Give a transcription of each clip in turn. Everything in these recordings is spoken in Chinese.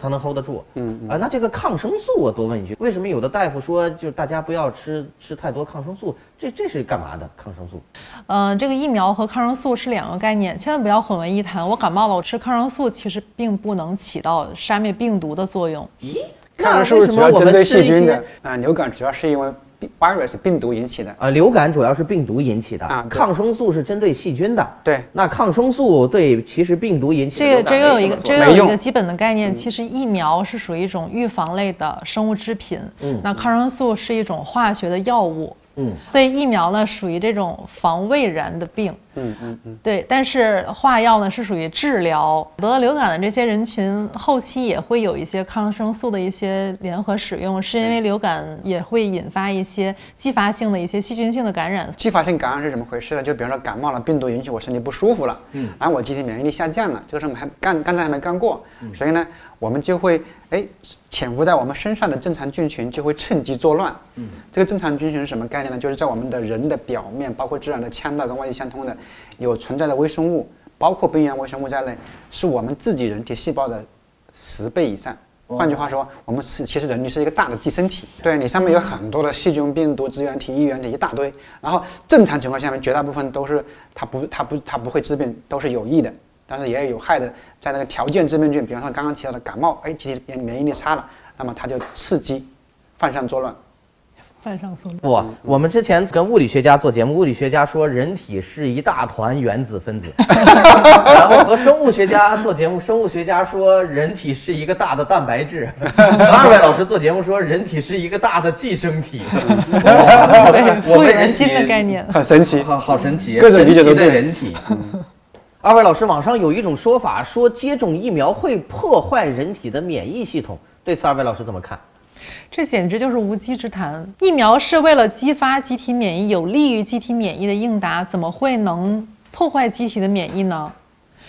它能 hold 得住。嗯啊，那这个抗生素我多问一句，为什么有的大夫说就是大家不要吃吃太多抗生素？这这是干嘛的？抗生素？嗯，这个疫苗和抗生素是两个概念，千万不要混为一谈。我感冒了，我吃抗生素其实并不能起到杀灭病毒的作用。咦，抗生素主要针对细菌的啊，流感主要是因为。Virus 病毒引起的。啊，流感主要是病毒引起的啊，抗生素是针对细菌的。对，那抗生素对其实病毒引起这个这个有一个这个有一个基本的概念，其实疫苗是属于一种预防类的生物制品，嗯，那抗生素是一种化学的药物。嗯，所以疫苗呢属于这种防未然的病，嗯嗯嗯，对。但是化药呢是属于治疗得了流感的这些人群，后期也会有一些抗生素的一些联合使用，是因为流感也会引发一些继发性的一些细菌性的感染。继发性感染是怎么回事呢？就比方说感冒了，病毒引起我身体不舒服了，嗯，然后我机体免疫力下降了，这个事我们还干刚才还没干过，所以呢。我们就会哎，潜伏在我们身上的正常菌群就会趁机作乱。嗯，这个正常菌群是什么概念呢？就是在我们的人的表面，包括自然的腔道跟外界相通的，有存在的微生物，包括病原微生物在内，是我们自己人体细胞的十倍以上。换句话说，我们是其实人体是一个大的寄生体。对你上面有很多的细菌、病毒、支原体、衣原体一大堆。然后正常情况下面，绝大部分都是它不它不它不会治病，都是有益的。但是也有有害的，在那个条件致病菌，比方说刚刚提到的感冒，哎，机体免免疫力差了，那么它就刺激，犯上作乱，犯上作乱。不，我们之前跟物理学家做节目，物理学家说人体是一大团原子分子，然后和生物学家做节目，生物学家说人体是一个大的蛋白质，二位老师做节目说人体是一个大的寄生体，我们人心的概念，很神奇，好好神奇，各种理解都对。人体。二位老师，网上有一种说法，说接种疫苗会破坏人体的免疫系统，对此二位老师怎么看？这简直就是无稽之谈。疫苗是为了激发机体免疫，有利于机体免疫的应答，怎么会能破坏机体的免疫呢？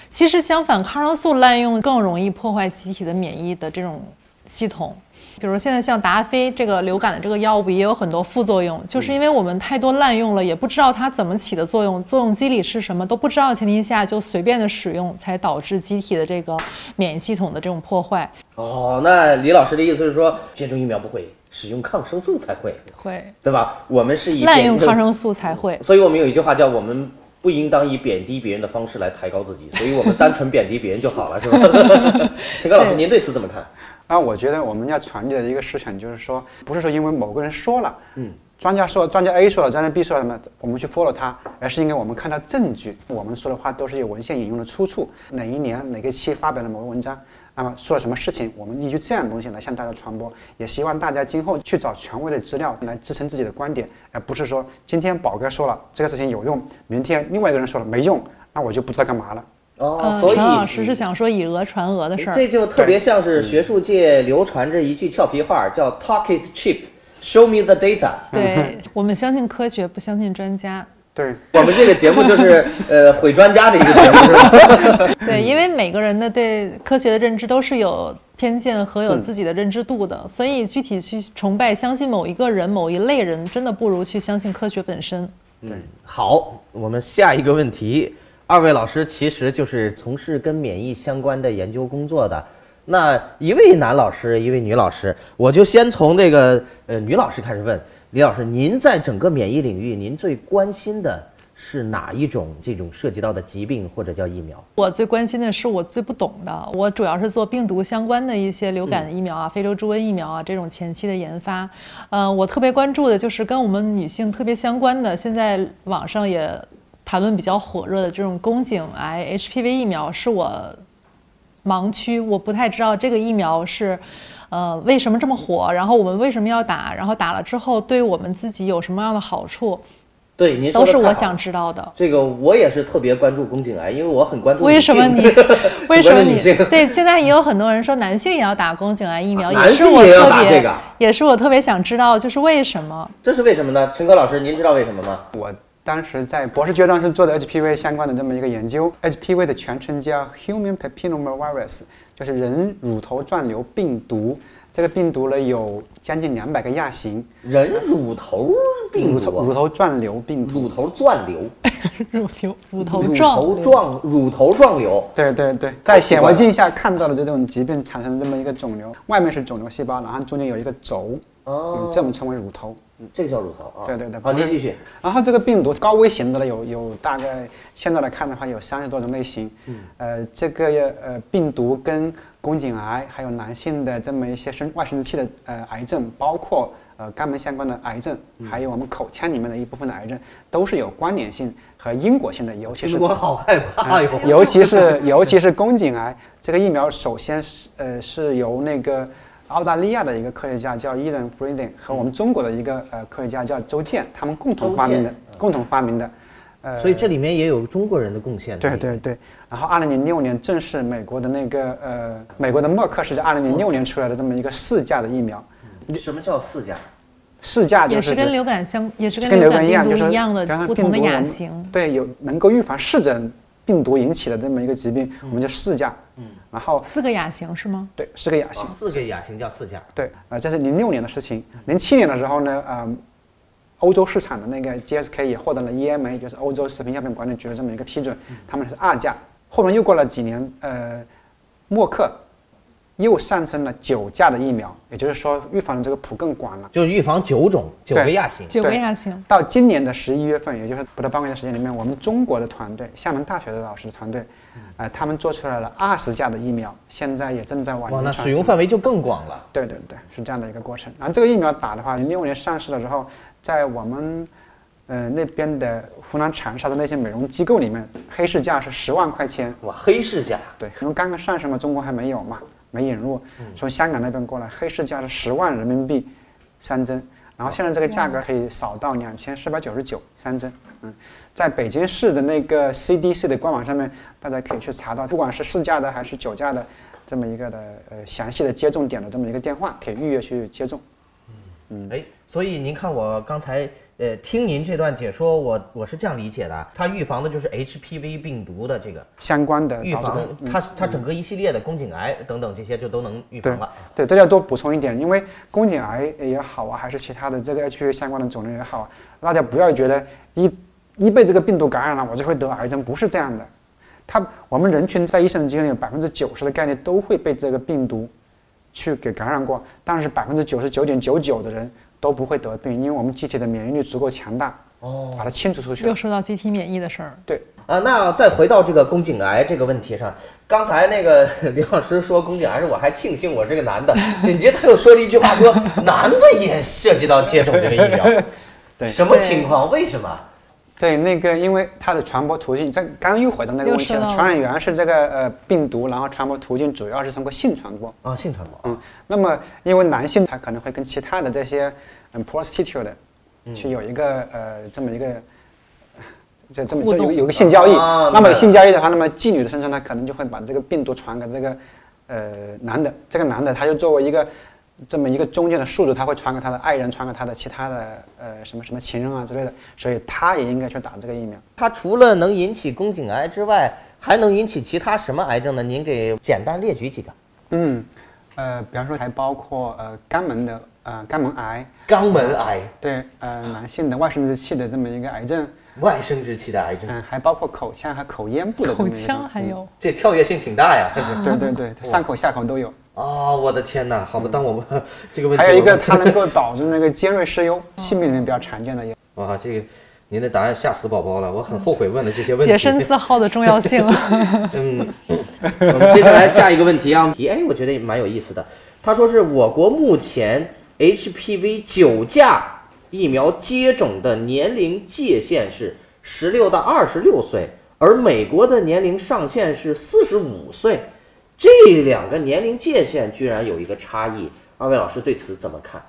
其实相反，抗生素滥用更容易破坏机体的免疫的这种系统。比如现在像达菲这个流感的这个药物也有很多副作用，就是因为我们太多滥用了，也不知道它怎么起的作用，作用机理是什么都不知道的前提下就随便的使用，才导致机体的这个免疫系统的这种破坏。哦，那李老师的意思是说，接种疫苗不会，使用抗生素才会，会对吧？我们是以滥用抗生素才会，所以我们有一句话叫我们不应当以贬低别人的方式来抬高自己，所以我们单纯贬低别人就好了，是吧？陈刚老师，您对此怎么看？那我觉得我们要传递的一个思想就是说，不是说因为某个人说了，嗯，专家说，专家 A 说了，专家 B 说了什么，我们去 follow 他，而是因为我们看到证据，我们说的话都是有文献引用的出处，哪一年哪个期发表了某个文章，那么说了什么事情，我们依据这样的东西来向大家传播，也希望大家今后去找权威的资料来支撑自己的观点，而不是说今天宝哥说了这个事情有用，明天另外一个人说了没用，那我就不知道干嘛了。哦，所以陈老师是想说以讹传讹的事儿，这就特别像是学术界流传着一句俏皮话，叫 “talk is cheap”，show me the data。对 我们相信科学，不相信专家。对 我们这个节目就是 呃毁专家的一个节目，是吧？对，因为每个人的对科学的认知都是有偏见和有自己的认知度的，所以具体去崇拜、相信某一个人、某一类人，真的不如去相信科学本身。对，好，我们下一个问题。二位老师其实就是从事跟免疫相关的研究工作的，那一位男老师，一位女老师，我就先从这个呃女老师开始问李老师，您在整个免疫领域，您最关心的是哪一种这种涉及到的疾病或者叫疫苗？我最关心的是我最不懂的，我主要是做病毒相关的一些流感疫苗啊，非洲猪瘟疫苗啊这种前期的研发，嗯，我特别关注的就是跟我们女性特别相关的，现在网上也。谈论比较火热的这种宫颈癌 HPV 疫苗是我盲区，我不太知道这个疫苗是，呃，为什么这么火？然后我们为什么要打？然后打了之后对我们自己有什么样的好处？对，您都是我想知道的。这个我也是特别关注宫颈癌，因为我很关注为什么你？为什么你？对，现在也有很多人说男性也要打宫颈癌疫苗，男性也要打这个，也是我特别想知道，就是为什么？这是为什么呢？陈科老师，您知道为什么吗？我。当时在博士阶段是做的 HPV 相关的这么一个研究，HPV 的全称叫 Human Papillomavirus，就是人乳头状瘤病毒。这个病毒呢有将近两百个亚型。人乳头病毒，乳头 乳头状瘤病毒。乳头状瘤，乳头乳头乳状头状乳头状瘤，对对对，在显微镜下看到的这种疾病产生的这么一个肿瘤，外面是肿瘤细胞，然后中间有一个轴，哦嗯，这我们称为乳头。这个叫乳头啊。对对对好，您继续。然后这个病毒高危型的呢，有有大概现在来看的话，有三十多种类型。嗯，呃，这个呃病毒跟宫颈癌，还有男性的这么一些生外生殖器的呃癌症，包括呃肛门相关的癌症，还有我们口腔里面的一部分的癌症，都是有关联性和因果性的，尤其是我好害怕哟。尤其是尤其是宫颈癌这个疫苗，首先是呃是由那个澳大利亚的一个科学家叫伊伦·弗瑞森和我们中国的一个呃科学家叫周健，他们共同发明的，共同发明的。呃，所以这里面也有中国人的贡献。对对对。然后，二零零六年正是美国的那个呃，美国的默克是在二零零六年出来的这么一个四价的疫苗。什么叫四价？试驾就也是跟流感相，也是跟流感一样，就是毒一样的比方说不同的亚型。对，有能够预防湿疹病毒引起的这么一个疾病，我们就四价。嗯，然后四个亚型是吗？对，四个亚型啊，。四个亚型叫四价。对，呃，这是零六年的事情。零七年的时候呢，呃，欧洲市场的那个 GSK 也获得了 EMA，就是欧洲食品药品管理局的这么一个批准，他们是二价。后面又过了几年，呃，默克又上升了九价的疫苗，也就是说预防的这个谱更广了。就是预防九种九个亚型。九个亚型。到今年的十一月份，也就是不到半个月的时间里面，我们中国的团队，厦门大学的老师的团队，呃，他们做出来了二十价的疫苗，现在也正在往哇，那使用范围就更广了。对对对，是这样的一个过程。然后这个疫苗打的话，零六年上市了之后，在我们呃那边的湖南长沙的那些美容机构里面，黑市价是十万块钱。哇，黑市价。对，因为刚刚上市嘛，中国还没有嘛，没引入，从香港那边过来，黑市价是十万人民币三针。然后现在这个价格可以少到两千四百九十九三针，嗯，在北京市的那个 CDC 的官网上面，大家可以去查到，不管是市价的还是酒价的，这么一个的呃详细的接种点的这么一个电话，可以预约去接种。嗯哎，所以您看我刚才呃听您这段解说，我我是这样理解的，它预防的就是 HPV 病毒的这个相关的预防它它整个一系列的宫颈癌等等这些就都能预防了。对，大家多补充一点，因为宫颈癌也好啊，还是其他的这个 HPV 相关的肿瘤也好啊，大家不要觉得一一被这个病毒感染了，我就会得癌症，不是这样的。它我们人群在一生之间有百分之九十的概率都会被这个病毒去给感染过，但是百分之九十九点九九的人都不会得病，因为我们机体的免疫力足够强大，哦，把它清除出去又。说到机体免疫的事儿，对，啊，那再回到这个宫颈癌这个问题上，刚才那个 李老师说宫颈癌，我还庆幸我是个男的，紧接着他又说了一句话说，男的也涉及到接种这个疫苗，对什么情况？为什么？对，那个因为它的传播途径，这刚刚又回到那个问题了，传染源是这个呃病毒，然后传播途径主要是通过性传播。啊，性传播。嗯，那么因为男性他可能会跟其他的这些嗯 prostitute 去有一个呃这么一个。这这么就有有个性交易，啊那么性交易的话，那么妓女的身上，她可能就会把这个病毒传给这个呃男的，这个男的他就作为一个这么一个中间的数字，他会传给他的爱人，传给他的其他的呃什么什么情人啊之类的，所以他也应该去打这个疫苗。它除了能引起宫颈癌之外，还能引起其他什么癌症呢？您给简单列举几个。嗯，呃，比方说还包括呃肛门的呃肛门癌，肛门癌、对，呃男性的外生殖器的这么一个癌症，外生殖器的癌症，嗯，还包括口腔和口咽部的口腔还有这跳跃性挺大呀。对对对，上口下口都有。哦，我的天哪！好吧，当我们 这个问题，还有一个，它能够 导致那个尖锐湿疣，性病里面比较常见的也。哇，这个您的答案吓死宝宝了，我很后悔问了这些问题。洁身自好的重要性。嗯，我们接下来下一个问题啊，题哎，我觉得也蛮有意思的。他说是我国目前 HPV 九价疫苗接种的年龄界限是十六到二十六岁，而美国的年龄上限是四十五岁，这两个年龄界限居然有一个差异，二位老师对此怎么看？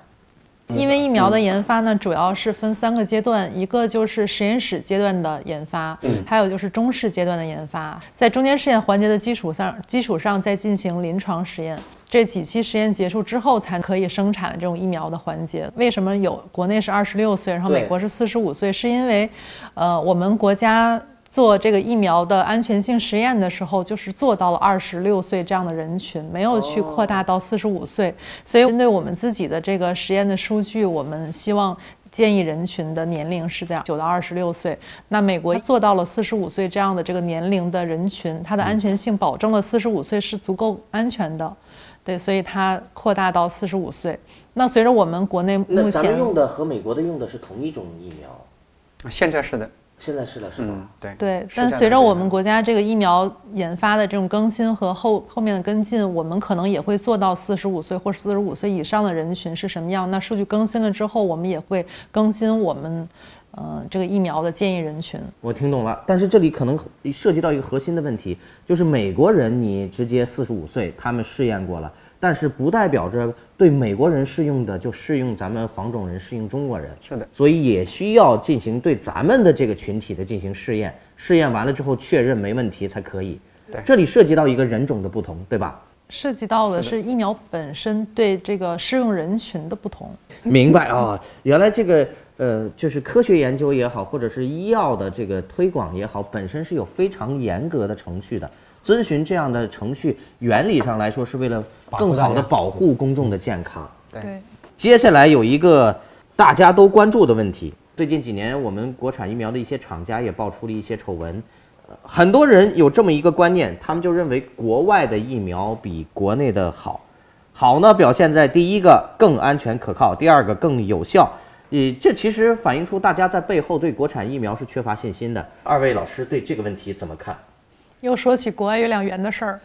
因为疫苗的研发呢，主要是分三个阶段，一个就是实验室阶段的研发，还有就是中试阶段的研发，在中间试验环节的基础上，基础上再进行临床实验。这几期实验结束之后，才可以生产这种疫苗的环节。为什么有国内是二十六岁，然后美国是四十五岁？是因为，呃，我们国家做这个疫苗的安全性实验的时候，就是做到了二十六岁这样的人群，没有去扩大到四十五岁。所以针对我们自己的这个实验的数据，我们希望建议人群的年龄是在九到二十六岁，那美国做到了四十五岁这样的这个年龄的人群，它的安全性保证了四十五岁是足够安全的，对，所以它扩大到四十五岁。那随着我们国内目前用的和美国的用的是同一种疫苗，现在是的。现在是了，是吧？对对，但随着我们国家这个疫苗研发的这种更新和后后面的跟进，我们可能也会做到四十五岁或四十五岁以上的人群是什么样。那数据更新了之后，我们也会更新我们，呃，这个疫苗的建议人群。我听懂了，但是这里可能涉及到一个核心的问题，就是美国人你直接四十五岁，他们试验过了。但是不代表着对美国人适用的就适用咱们黄种人适应中国人，是的，所以也需要进行对咱们的这个群体的进行试验，试验完了之后确认没问题才可以。对，这里涉及到一个人种的不同，对吧？涉及到的是疫苗本身对这个适用人群的不同。明白啊，原来这个呃，就是科学研究也好，或者是医药的这个推广也好，本身是有非常严格的程序的。遵循这样的程序，原理上来说是为了更好的保护公众的健康。对，接下来有一个大家都关注的问题，最近几年我们国产疫苗的一些厂家也爆出了一些丑闻，很多人有这么一个观念，他们就认为国外的疫苗比国内的好，好呢表现在第一个更安全可靠，第二个更有效。呃，这其实反映出大家在背后对国产疫苗是缺乏信心的。二位老师对这个问题怎么看？又说起国外月亮圆的事儿，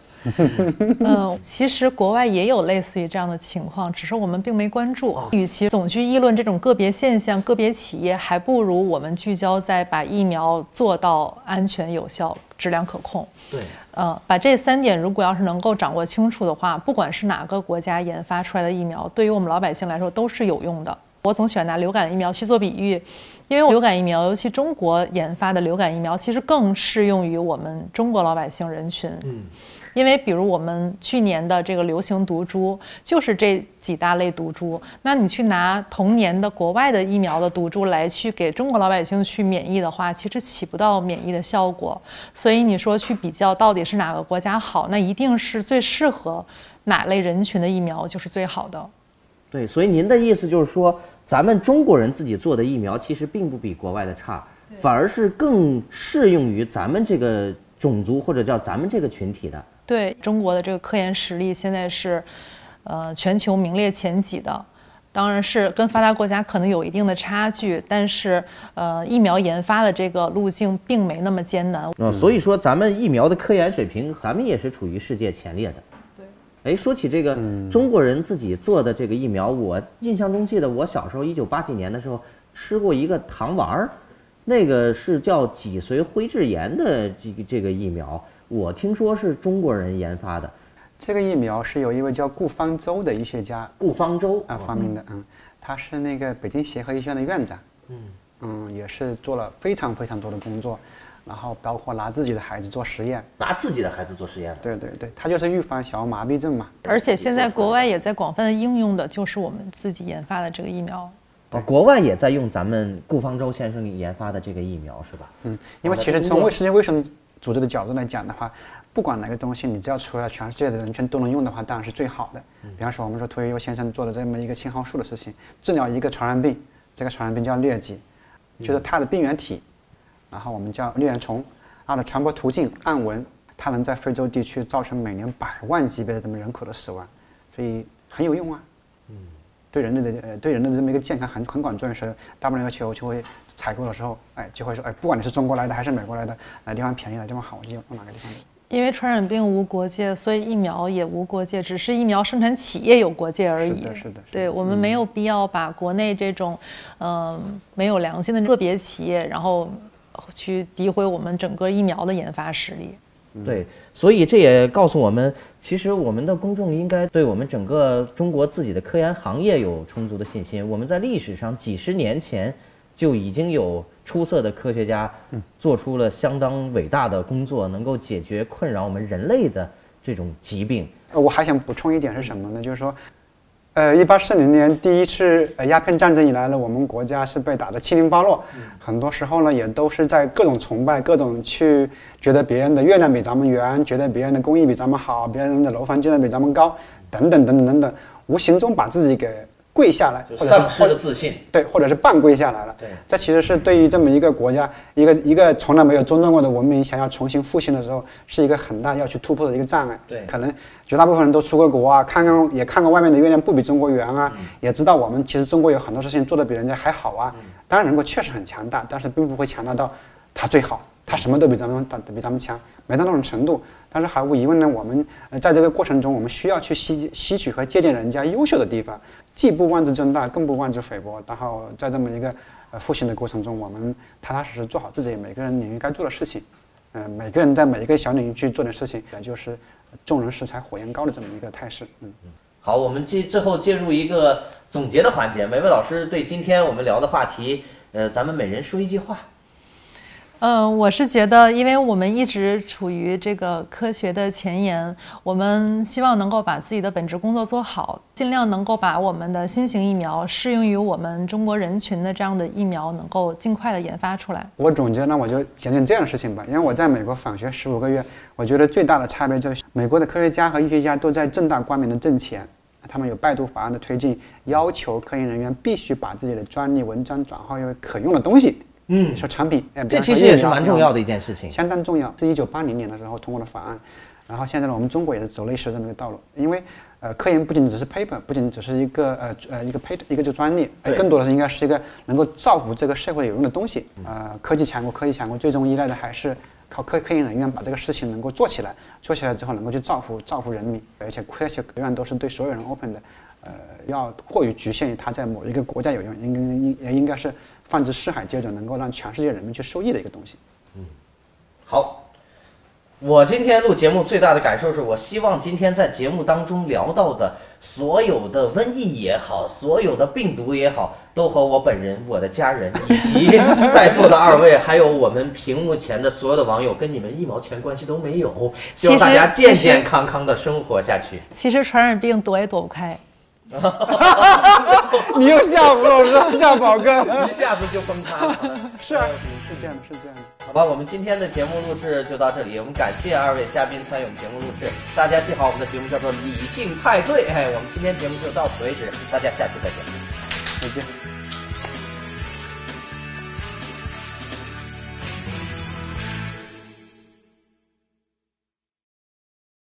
嗯，其实国外也有类似于这样的情况，只是我们并没关注。与其总去议论这种个别现象、个别企业，还不如我们聚焦在把疫苗做到安全、有效、质量可控。对，呃，把这三点如果要是能够掌握清楚的话，不管是哪个国家研发出来的疫苗，对于我们老百姓来说都是有用的。我总喜欢拿流感疫苗去做比喻。因为流感疫苗，尤其中国研发的流感疫苗，其实更适用于我们中国老百姓人群。嗯，因为比如我们去年的这个流行毒株，就是这几大类毒株。那你去拿同年的国外的疫苗的毒株来去给中国老百姓去免疫的话，其实起不到免疫的效果。所以你说去比较到底是哪个国家好，那一定是最适合哪类人群的疫苗就是最好的。对，所以您的意思就是说。咱们中国人自己做的疫苗其实并不比国外的差，反而是更适用于咱们这个种族或者叫咱们这个群体的。对中国的这个科研实力现在是，呃，全球名列前几的，当然是跟发达国家可能有一定的差距，但是呃，疫苗研发的这个路径并没那么艰难。嗯，所以说咱们疫苗的科研水平，咱们也是处于世界前列的。哎，说起这个中国人自己做的这个疫苗，我印象中记得我小时候一九八几年的时候吃过一个糖丸儿，那个是叫脊髓灰质炎的这个这个疫苗，我听说是中国人研发的。这个疫苗是由一位叫顾方舟的医学家顾方舟啊发明的，嗯，他是那个北京协和医学院的院长，嗯。嗯，也是做了非常非常多的工作。然后包括拿自己的孩子做实验，拿自己的孩子做实验，对对对，他就是预防小儿麻痹症嘛。而且现在国外也在广泛的应用的，就是我们自己研发的这个疫苗。啊，国外也在用咱们顾方舟先生研发的这个疫苗，是吧？嗯，因为其实从卫世界卫生组织的角度来讲的话，不管哪个东西，你只要除了全世界的人群都能用的话，当然是最好的。比方说，我们说屠呦呦先生做的这么一个青蒿素的事情，治疗一个传染病，这个传染病叫疟疾，就是它的病原体。然后我们叫疟原虫，它的传播途径暗纹，它能在非洲地区造成每年百万级别的这么人口的死亡，所以很有用啊。嗯，对人类的呃对人类的这么一个健康很很管重视，大部分那个球就会采购的时候，哎就会说哎不管你是中国来的还是美国来的，哪地方便宜哪地方好我就用哪个地方。因为传染病无国界，所以疫苗也无国界，只是疫苗生产企业有国界而已。是的，是的。对我们没有必要把国内这种嗯没有良心的个别企业，然后。去诋毁我们整个疫苗的研发实力，对，所以这也告诉我们，其实我们的公众应该对我们整个中国自己的科研行业有充足的信心。我们在历史上几十年前就已经有出色的科学家做出了相当伟大的工作，能够解决困扰我们人类的这种疾病。我还想补充一点是什么呢？就是说。呃，一八四零年第一次呃鸦片战争以来呢，我们国家是被打得七零八落，很多时候呢也都是在各种崇拜、各种去觉得别人的月亮比咱们圆，觉得别人的工艺比咱们好，别人的楼房建得比咱们高，等等等等等等，无形中把自己给跪下来，丧失了自信。对，或者是半跪下来了。对，这其实是对于这么一个国家，一个一个从来没有尊重过的文明，想要重新复兴的时候，是一个很大要去突破的一个障碍。对可能绝大部分人都出过国啊，看看也看过外面的月亮不比中国圆啊，嗯也知道我们其实中国有很多事情做得比人家还好啊。当然，人国确实很强大，但是并不会强大到他最好，他什么都比咱们大比咱们强，没到那种程度。但是毫无疑问呢，我们呃在这个过程中，我们需要去吸吸取和借鉴人家优秀的地方，既不妄自尊大，更不妄自菲薄。然后在这么一个呃复兴的过程中，我们踏踏实实做好自己每个人领域该做的事情。嗯、每个人在每一个小领域去做点事情，也就是众人拾柴火焰高的这么一个态势。嗯。好，我们进最后进入一个总结的环节。每位老师对今天我们聊的话题，呃，咱们每人说一句话。嗯，我是觉得，因为我们一直处于这个科学的前沿，我们希望能够把自己的本职工作做好，尽量能够把我们的新型疫苗适用于我们中国人群的这样的疫苗，能够尽快的研发出来。我总结，那我就讲讲这样的事情吧。因为我在美国访学十五个月，我觉得最大的差别就是，美国的科学家和医学家都在正大光明的挣钱，他们有拜读法案的推进，要求科研人员必须把自己的专利文章转化为可用的东西。嗯说产品，哎这其实也是蛮重要的一件事情。相当重要。是一九八零年的时候通过的法案，然后现在呢，我们中国也是走类似这么一个道路。因为呃，科研不仅只是 paper，不仅只是一个呃呃一个 patent 一个就专利，而更多的是应该是一个能够造福这个社会有用的东西。呃，科技强国，科技强国最终依赖的还是靠科科研人员把这个事情能够做起来，做起来之后能够去造福造福人民，而且科学永远都是对所有人 open 的。呃，要过于局限于它在某一个国家有用，应该应也应该是放之四海皆准，能够让全世界人民去受益的一个东西。嗯好，我今天录节目最大的感受是我希望今天在节目当中聊到的所有的瘟疫也好，所有的病毒也好，都和我本人、我的家人以及 在座的二位，还有我们屏幕前的所有的网友，跟你们一毛钱关系都没有。希望大家健健康康的生活下去。其实传染病躲也躲不开。你又吓唬了，我说吓宝哥。一下子就崩塌了。是啊，是这样的，是这样的。好吧，我们今天的节目录制就到这里，我们感谢二位嘉宾参与我们节目录制。大家记好，我们的节目叫做《理性派对》。哎，我们今天节目就到此为止，大家下期再见。再见。